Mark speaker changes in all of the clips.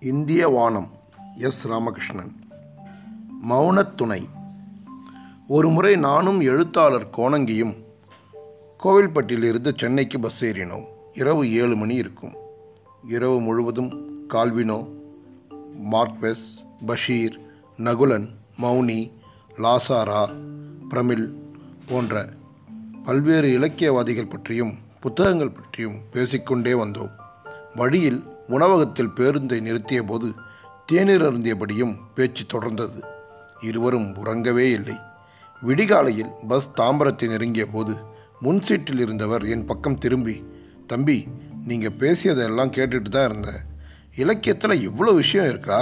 Speaker 1: இந்திய வானம் எஸ் ராமகிருஷ்ணன். மௌனத்துணை ஒரு முறை நானும் எழுத்தாளர் கோணங்கியும் கோவில்பட்டியிலிருந்து சென்னைக்கு பஸ் ஏறினோம். இரவு ஏழு மணி இருக்கும். இரவு முழுவதும் கால்வினோ மார்க்வெஸ் பஷீர் நகுலன் மௌனி லாசாரா பிரமிழ் போன்ற பல்வேறு இலக்கியவாதிகள் பற்றியும் புத்தகங்கள் பற்றியும் பேசிக்கொண்டே வந்தோம். வழியில் உணவகத்தில் பேருந்தை நிறுத்திய போது தேநீர் அருந்தியபடியும் பேச்சு தொடர்ந்தது. இருவரும் உறங்கவே இல்லை. விடிகாலையில் பஸ் தாம்பரத்தை நெருங்கிய போது முன் சீட்டில் இருந்தவர் என் பக்கம் திரும்பி தம்பி நீங்கள் பேசியதெல்லாம் கேட்டுட்டு தான் இருந்தேன் இலக்கியத்தில் இவ்வளோ விஷயம் இருக்கா?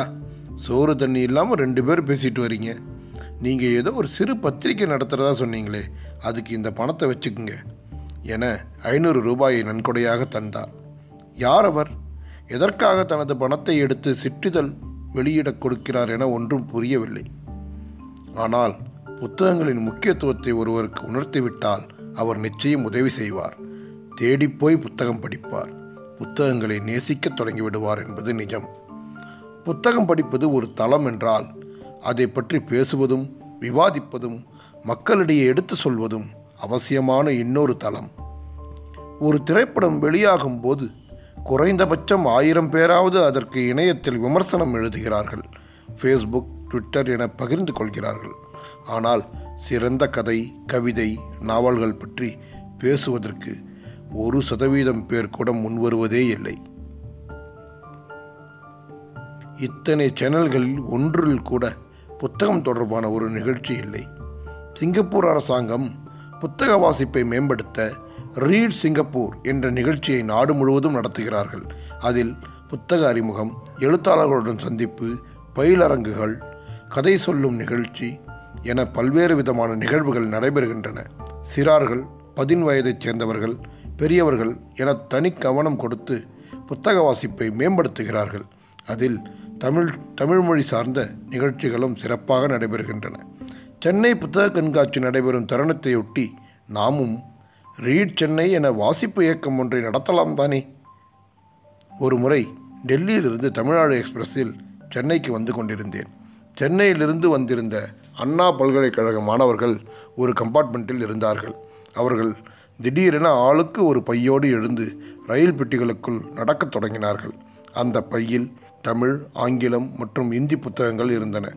Speaker 1: சோறு தண்ணி இல்லாமல் ரெண்டு பேர் பேசிட்டு வரீங்க. நீங்கள் ஏதோ ஒரு சிறு பத்திரிக்கை நடத்துகிறதா சொன்னீங்களே அதுக்கு இந்த பணத்தை வச்சுக்குங்க. என ஐநூறு ரூபாயை நன்கொடையாக தந்தார். யார் அவர்? எதற்காக தனது பணத்தை எடுத்து சிற்றிதழ் வெளியிடக் கொடுக்கிறார் என ஒன்றும் புரியவில்லை. ஆனால் புத்தகங்களின் முக்கியத்துவத்தை ஒருவருக்கு உணர்த்திவிட்டால் அவர் நிச்சயம் உதவி செய்வார். தேடிப்போய் புத்தகம் படிப்பார். புத்தகங்களை நேசிக்கத் தொடங்கிவிடுவார் என்பது நிஜம். புத்தகம் படிப்பது ஒரு தளம் என்றால் அதை பற்றி பேசுவதும் விவாதிப்பதும் மக்களிடையே எடுத்து சொல்வதும் அவசியமான இன்னொரு தளம். ஒரு திரைப்படம் வெளியாகும் போது குறைந்தபட்சம் ஆயிரம் பேராவது அதற்கு இணையத்தில் விமர்சனம் எழுதுகிறார்கள். ஃபேஸ்புக் ட்விட்டர் என பகிர்ந்து கொள்கிறார்கள். ஆனால் சிறந்த கதை கவிதை நாவல்கள் பற்றி பேசுவதற்கு ஒரு சதவீதம் பேர் கூட முன்வருவதே இல்லை. இத்தனை சேனல்களில் ஒன்றில் கூட புத்தகம் தொடர்பான ஒரு நிகழ்ச்சி இல்லை. சிங்கப்பூர் அரசாங்கம் புத்தக வாசிப்பை மேம்படுத்த ரீட் சிங்கப்பூர் என்ற நிகழ்ச்சியை நாடு முழுவதும் நடத்துகிறார்கள். அதில் புத்தக அறிமுகம் எழுத்தாளர்களுடன் சந்திப்பு பயிலரங்குகள் கதை சொல்லும் நிகழ்ச்சி என பல்வேறு விதமான நிகழ்வுகள் நடைபெறுகின்றன. சிறார்கள் பதின் வயதைச் சேர்ந்தவர்கள் பெரியவர்கள் என தனி கவனம் கொடுத்து புத்தக வாசிப்பை மேம்படுத்துகிறார்கள். அதில் தமிழ் தமிழ்மொழி சார்ந்த நிகழ்ச்சிகளும் சிறப்பாக நடைபெறுகின்றன. சென்னை புத்தக கண்காட்சி நடைபெறும் தருணத்தையொட்டி நாமும் ரீட் சென்னை என வாசிப்பு இயக்கம் ஒன்றை நடத்தலாம் தானே? ஒரு முறை டெல்லியிலிருந்து தமிழ்நாடு எக்ஸ்பிரஸில் சென்னைக்கு வந்து கொண்டிருந்தேன். சென்னையிலிருந்து வந்திருந்த அண்ணா பல்கலைக்கழக மாணவர்கள் ஒரு கம்பார்ட்மெண்ட்டில் இருந்தார்கள். அவர்கள் திடீரென ஆளுக்கு ஒரு பையோடு எழுந்து ரயில் பெட்டிகளுக்குள் நடக்கத் தொடங்கினார்கள். அந்த பையில் தமிழ் ஆங்கிலம் மற்றும் இந்தி புத்தகங்கள் இருந்தன.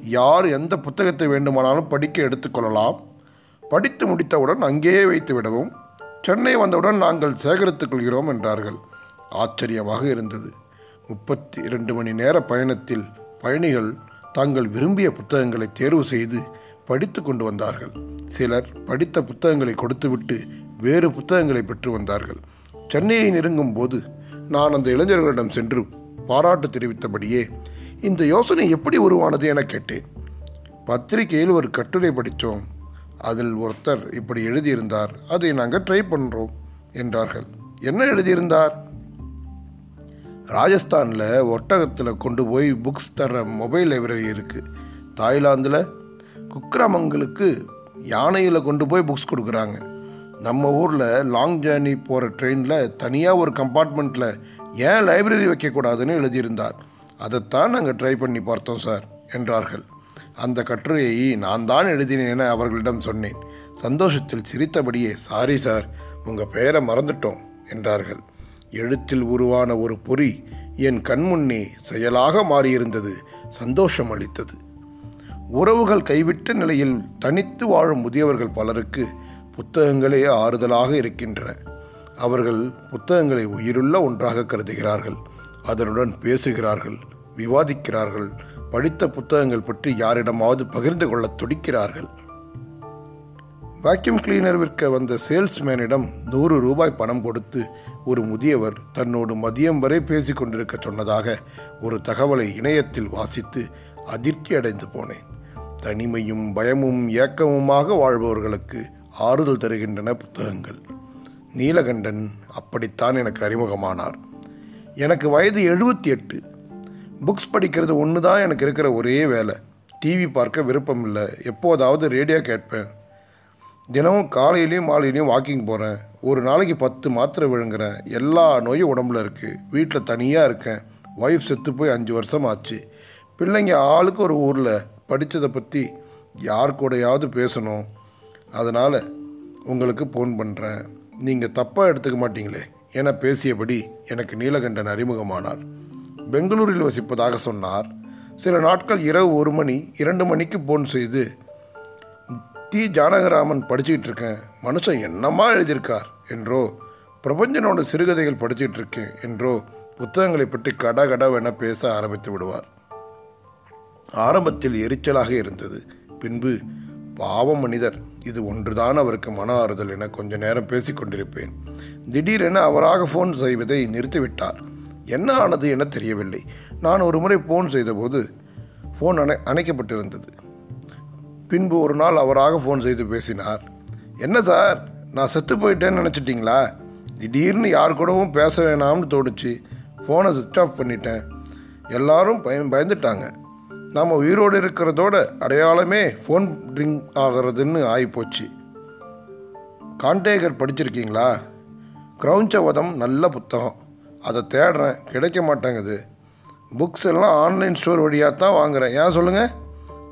Speaker 1: யார் எந்த புத்தகத்தை வேண்டுமானாலும் படிக்க எடுத்துக்கொள்ளலாம் படித்து முடித்தவுடன் அங்கேயே வைத்து விடவும் சென்னை வந்தவுடன் நாங்கள் சேகரித்துக் கொள்கிறோம் என்றார்கள். ஆச்சரியமாக இருந்தது. முப்பத்தி இரண்டு மணி நேர பயணத்தில் பயணிகள் தாங்கள் விரும்பிய புத்தகங்களை தேர்வு செய்து படித்து கொண்டு வந்தார்கள். சிலர் படித்த புத்தகங்களை கொடுத்துவிட்டு வேறு புத்தகங்களை பெற்று வந்தார்கள். சென்னையை நெருங்கும் போது நான் அந்த இளைஞர்களிடம் சென்று பாராட்டு தெரிவித்தபடியே இந்த யோசனை எப்படி உருவானது? என கேட்டேன். பத்திரிகையில் ஒரு கட்டுரை படித்தோம். அதில் ஒருத்தர் இப்படி எழுதியிருந்தார் அதை நாங்கள் ட்ரை பண்ணுறோம் என்றார்கள். என்ன எழுதியிருந்தார்? ராஜஸ்தானில் ஒட்டகத்தில் கொண்டு போய் புக்ஸ் தர மொபைல் லைப்ரரி இருக்குது தாய்லாந்தில் குக்கிராமங்களுக்கு யானையில் கொண்டு போய் புக்ஸ் கொடுக்குறாங்க. நம்ம ஊரில் லாங் ஜேர்னி போகிற ட்ரெயினில் தனியாக ஒரு கம்பார்ட்மெண்ட்டில் ஏன் லைப்ரரி வைக்கக்கூடாதுன்னு எழுதியிருந்தார். அதைத்தான் நாங்கள் ட்ரை பண்ணி பார்த்தோம் சார் என்றார்கள். அந்த கட்டுரையை நான் தான் எழுதினேன் என அவர்களிடம் சொன்னேன். சந்தோஷத்தில் சிரித்தபடியே சாரி சார் உங்கள் பெயரை மறந்துட்டோம் என்றார்கள். எழுத்தில் உருவான ஒரு பொறி என் கண்முன்னே செயலாக மாறியிருந்தது சந்தோஷம் அளித்தது. உறவுகள் கைவிட்ட நிலையில் தனித்து வாழும் முதியவர்கள் பலருக்கு புத்தகங்களே ஆறுதலாக இருக்கின்றன. அவர்கள் புத்தகங்களை உயிருள்ள ஒன்றாக கருதுகிறார்கள் அதனுடன் பேசுகிறார்கள் விவாதிக்கிறார்கள் படித்த புத்தகங்கள் பற்றி யாரிடமாவது பகிர்ந்து கொள்ள துடிக்கிறார்கள். வாக்யூம் கிளீனர் விற்க வந்த சேல்ஸ்மேனிடம் நூறு ரூபாய் பணம் கொடுத்து ஒரு முதியவர் தன்னோடு மதியம் வரை பேசி கொண்டிருக்க சொன்னதாக ஒரு தகவலை இணையத்தில் வாசித்து அதிர்ச்சி அடைந்து போனேன். தனிமையும் பயமும் ஏக்கமுமாக வாழ்பவர்களுக்கு ஆறுதல் தருகின்றன புத்தகங்கள். நீலகண்டன் அப்படித்தான் எனக்கு அறிமுகமானார். எனக்கு வயது எழுபத்தி எட்டு. புக்ஸ் படிக்கிறது ஒன்று தான் எனக்கு இருக்கிற ஒரே வேலை. டிவி பார்க்க விருப்பம் இல்லை. எப்போதாவது ரேடியோ கேட்பேன். தினமும் காலையிலையும் மாலையிலையும் வாக்கிங் போகிறேன் ஒரு நாளைக்கு பத்து மாத்திரை விழுங்குறேன். எல்லா நோயும் உடம்புல இருக்குது வீட்டில் தனியாக இருக்கேன். ஒய்ஃப் செத்து போய் அஞ்சு வருஷம் ஆச்சு. பிள்ளைங்க ஆளுக்கு ஒரு ஊரில். படித்ததை பற்றி யார் கூடயாவது பேசணும். அதனால் உங்களுக்கு ஃபோன் பண்ணுறேன் நீங்கள் தப்பாக எடுத்துக்க மாட்டீங்களே. என பேசியபடி எனக்கு நீலகண்டன் அறிமுகமானார். பெங்களூரில் வசிப்பதாக சொன்னார். சில நாட்கள் இரவு ஒரு மணி இரண்டு மணிக்கு ஃபோன் செய்து தி ஜானகராமன் படிச்சுக்கிட்டு இருக்கேன் மனுஷன் என்னமா எழுதியிருக்கார்? என்றோ பிரபஞ்சனோட சிறுகதைகள் படிச்சுட்டு இருக்கேன் என்றோ புத்தகங்களை பற்றி கட கடவென பேச ஆரம்பித்து விடுவார். ஆரம்பத்தில் எரிச்சலாக இருந்தது. பின்பு பாவ மனிதர் இது ஒன்றுதான் அவருக்கு மன ஆறுதல் என கொஞ்ச நேரம் பேசிக்கொண்டிருப்பேன். திடீரென அவராக ஃபோன் செய்வதை நிறுத்திவிட்டார். என்ன ஆனது என தெரியவில்லை. நான் ஒரு முறை ஃபோன் செய்தபோது ஃபோன் அணை அணைக்கப்பட்டிருந்தது. பின்பு ஒரு நாள் அவராக ஃபோன் செய்து பேசினார். என்ன சார் நான் செத்து போயிட்டேன்னு நினச்சிட்டிங்களா? திடீர்னு யார் கூடவும் பேச வேணாம்னு தோணுச்சு. ஃபோனை சுவிச் ஆஃப் பண்ணிட்டேன். எல்லாரும் பய பயந்துட்டாங்க. நாம் உயிரோடு இருக்கிறதோட அடையாளமே ஃபோன் ட்ரிங்க் ஆகிறதுன்னு ஆகிப்போச்சு கான்டேகர் படிச்சிருக்கீங்களா? கிரௌஞ்சவதம் நல்ல புத்தகம். அதை தேடுறேன் கிடைக்க மாட்டேங்குது. புக்ஸ் எல்லாம் ஆன்லைன் ஸ்டோர் வழியாக தான் வாங்குகிறேன் ஏன் சொல்லுங்கள்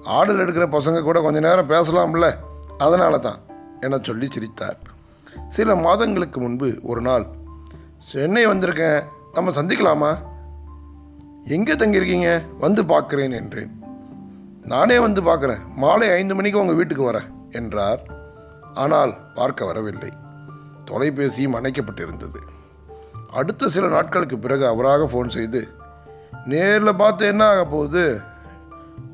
Speaker 1: ஆர்டர் எடுக்கிற பசங்க கூட கொஞ்ச நேரம் பேசலாம்ல. அதனால தான் என சொல்லி சிரித்தார். சில மாதங்களுக்கு முன்பு ஒரு நாள் சென்னை வந்திருக்கேன். நம்ம சந்திக்கலாமா? எங்கே தங்கியிருக்கீங்க? வந்து பார்க்குறேன் என்றேன். நானே வந்து பார்க்குறேன். மாலை ஐந்து மணிக்கு உங்கள் வீட்டுக்கு வரேன் என்றார். ஆனால் பார்க்க வரவில்லை. தொலைபேசியும் அணைக்கப்பட்டிருந்தது. அடுத்த சில நாட்களுக்கு பிறகு அவராக ஃபோன் செய்து நேரில் பார்த்து என்ன ஆக போகுது?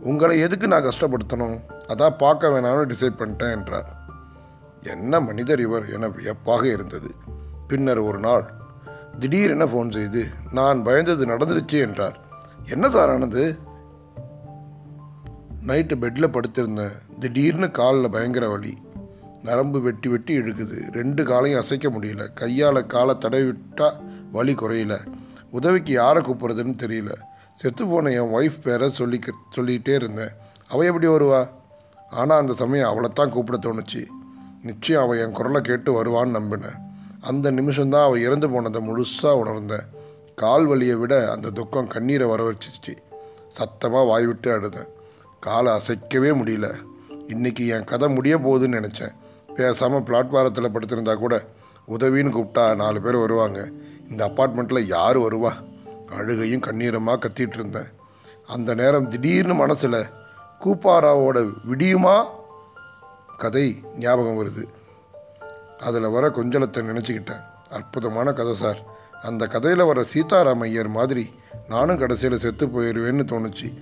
Speaker 1: உங்களை எதுக்கு நான் கஷ்டப்படுத்தணும்? அதான் பார்க்க வேணாம்னு டிசைட் பண்ணிட்டேன் என்றார். என்ன மனிதர் இவர் என வியப்பாக இருந்தது. பின்னர் ஒரு நாள் திடீரென ஃபோன் செய்து நான் பயந்தது நடந்துருச்சு என்றார். என்ன சார் ஆனது? நைட்டு பெட்டில் படுத்திருந்தேன். திடீர்னு காலில் பயங்கர வலி. நரம்பு வெட்டி வெட்டி இழுக்குது. ரெண்டு காலையும் அசைக்க முடியல. கையால் காலை தடவி விட்டால் வலி குறையல. உதவிக்கு யாரை கூப்பிட்றதுன்னு தெரியல. செத்து போன என் ஒய்ஃப் பேரை சொல்லிக்க சொல்லிகிட்டே இருந்தேன். அவள் எப்படி வருவா? ஆனால் அந்த சமயம் அவளைத்தான் கூப்பிட தோணுச்சு. நிச்சயம் அவள் என் குரலை கேட்டு வருவான்னு நம்பினேன். அந்த நிமிஷம்தான் அவள் இறந்து போனதை முழுசாக உணர்ந்தேன். கால் வலியை விட அந்த துக்கம் கண்ணீரை வர வச்சிச்சு சத்தமாக வாய் விட்டு அழுதேன். காலை அசைக்கவே முடியல. இன்றைக்கி என் கதை முடிய போகுதுன்னு நினச்சேன். பேசாமல் பிளாட்வாரத்தில் படுத்திருந்தா கூட உதவின்னு கூப்பிட்டா நாலு பேர் வருவாங்க. இந்த அப்பார்ட்மெண்ட்டில் யார் வருவா? அழுகையும் கண்ணீரமாக கத்திட்டு இருந்தேன். அந்த நேரம் திடீர்னு மனசில் கூப்பாராவோட விடியுமா கதை ஞாபகம் வருது. அதில் வர கொஞ்சலத்தை நினச்சிக்கிட்டேன். அற்புதமான கதை சார். அந்த கதையில் வர சீதாராம் ஐயர் மாதிரி நானும் கடைசியில் செத்து போயிடுவேன்னு தோணுச்சு.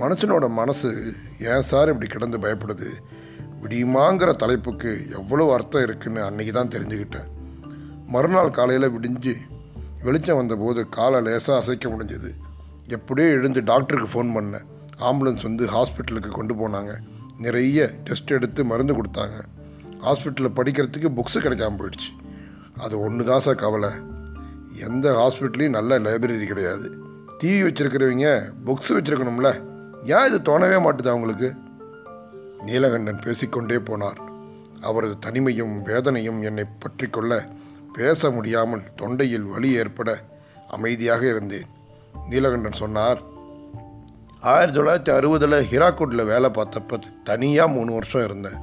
Speaker 1: மனுஷனோட மனசு ஏன் சார் இப்படி கிடந்து பயப்படுது? விடியுமாங்கிற தலைப்புக்கு எவ்வளோ அர்த்தம் இருக்குன்னு அன்னைக்கு தான் தெரிஞ்சுக்கிட்டேன். மறுநாள் காலையில் விடிஞ்சு வெளிச்சம் வந்தபோது காலை லேசாக அசைக்க முடிஞ்சது. எப்படியோ எழுந்து டாக்டருக்கு ஃபோன் பண்ணேன். ஆம்புலன்ஸ் வந்து ஹாஸ்பிட்டலுக்கு கொண்டு போனாங்க. நிறைய டெஸ்ட் எடுத்து மருந்து கொடுத்தாங்க. ஹாஸ்பிட்டலில் படிக்கிறதுக்கு புக்ஸு கிடைக்காம போயிடுச்சு. அது ஒன்று தான் சார் கவலை. எந்த ஹாஸ்பிட்டலையும் நல்ல லைப்ரரி கிடையாது. டிவி வச்சுருக்கிறவங்க புக்ஸ் வச்சுருக்கணும்ல. ஏன் இது தோணவே மாட்டுது அவங்களுக்கு நீலகண்டன் பேசிக்கொண்டே போனார். அவரது தனிமையும் வேதனையும் என்னை பற்றி கொள்ள பேச முடியாமல் தொண்டையில் வலி ஏற்பட அமைதியாக இருந்தேன். நீலகண்டன் சொன்னார் ஆயிரத்தி தொள்ளாயிரத்தி அறுபதில் ஹிராக்குட்டில் வேலை பார்த்தப்ப தனியாக மூணு வருஷம் இருந்தேன்.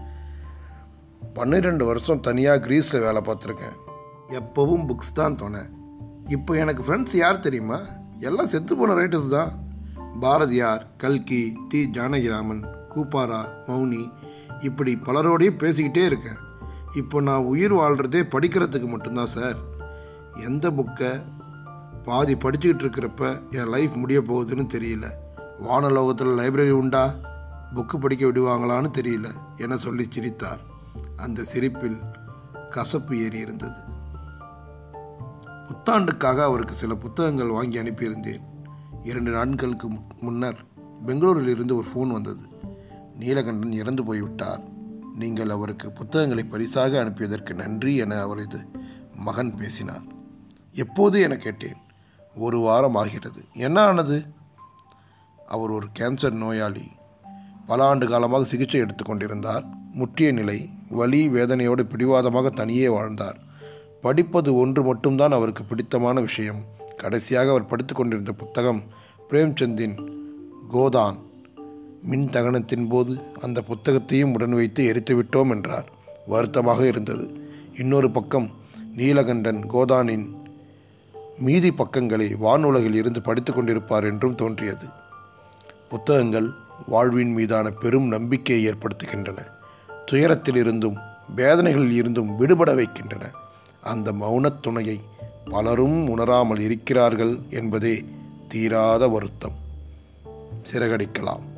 Speaker 1: பன்னிரெண்டு வருஷம் தனியாக கிரீஸில் வேலை பார்த்துருக்கேன். எப்போவும் புக்ஸ் தான் தோணேன் இப்போ எனக்கு ஃப்ரெண்ட்ஸ் யார் தெரியுமா? எல்லாம் செத்து போன ரைட்டர்ஸ் தான். பாரதியார் கல்கி தி ஜானகிராமன் கூப்பாரா மௌனி? இப்படி பலரோடையும் பேசிக்கிட்டே இருக்கேன் இப்போ நான் உயிர் வாழ்கிறதே படிக்கிறதுக்கு மட்டும்தான் சார். எந்த புக்கை பாதி படிச்சுக்கிட்டு இருக்கிறப்ப என் லைஃப் முடிய போகுதுன்னு தெரியல. வானலோகத்தில் லைப்ரரி உண்டா? புக்கு படிக்க விடுவாங்களான்னு தெரியல. என சொல்லி சிரித்தார். அந்த சிரிப்பில் கசப்பு ஏறி இருந்தது. புத்தாண்டுக்காக அவருக்கு சில புத்தகங்கள் வாங்கி அனுப்பியிருந்தேன். இரண்டு நாட்களுக்கு மு- முன்னர் பெங்களூரில் இருந்து ஒரு ஃபோன் வந்தது. நீலகண்டன் இறந்து போய்விட்டார். நீங்கள் அவருக்கு புத்தகங்களை பரிசாக அனுப்பியதற்கு நன்றி என அவரது மகன் பேசினார். எப்போது? என கேட்டேன். ஒரு வாரம் ஆகிறது. என்ன ஆனது? அவர் ஒரு கேன்சர் நோயாளி. பல ஆண்டு காலமாக சிகிச்சை எடுத்துக்கொண்டிருந்தார் முற்றிய நிலை. வலி வேதனையோடு பிடிவாதமாக தனியே வாழ்ந்தார். படிப்பது ஒன்று மட்டும்தான் அவருக்கு பிடித்தமான விஷயம். கடைசியாக அவர் படித்து கொண்டிருந்த புத்தகம் பிரேம்சந்தின் கோதான். மின் தகனத்தின் போது அந்த புத்தகத்தையும் உடன் வைத்து எரித்துவிட்டோம் என்றார். வருத்தமாக இருந்தது. இன்னொரு பக்கம் நீலகண்டன் கோதானின் மீதி பக்கங்களை வானுலகில் இருந்து படித்து கொண்டிருப்பார் என்றும் தோன்றியது. புத்தகங்கள் வாழ்வின் மீதான பெரும் நம்பிக்கையை ஏற்படுத்துகின்றன. துயரத்தில் இருந்தும் வேதனைகளில் இருந்தும் விடுபட வைக்கின்றன. அந்த மௌனத் துணையை பலரும் உணராமல் இருக்கிறார்கள் என்பதே தீராத வருத்தம். சிறகடிக்கலாம்.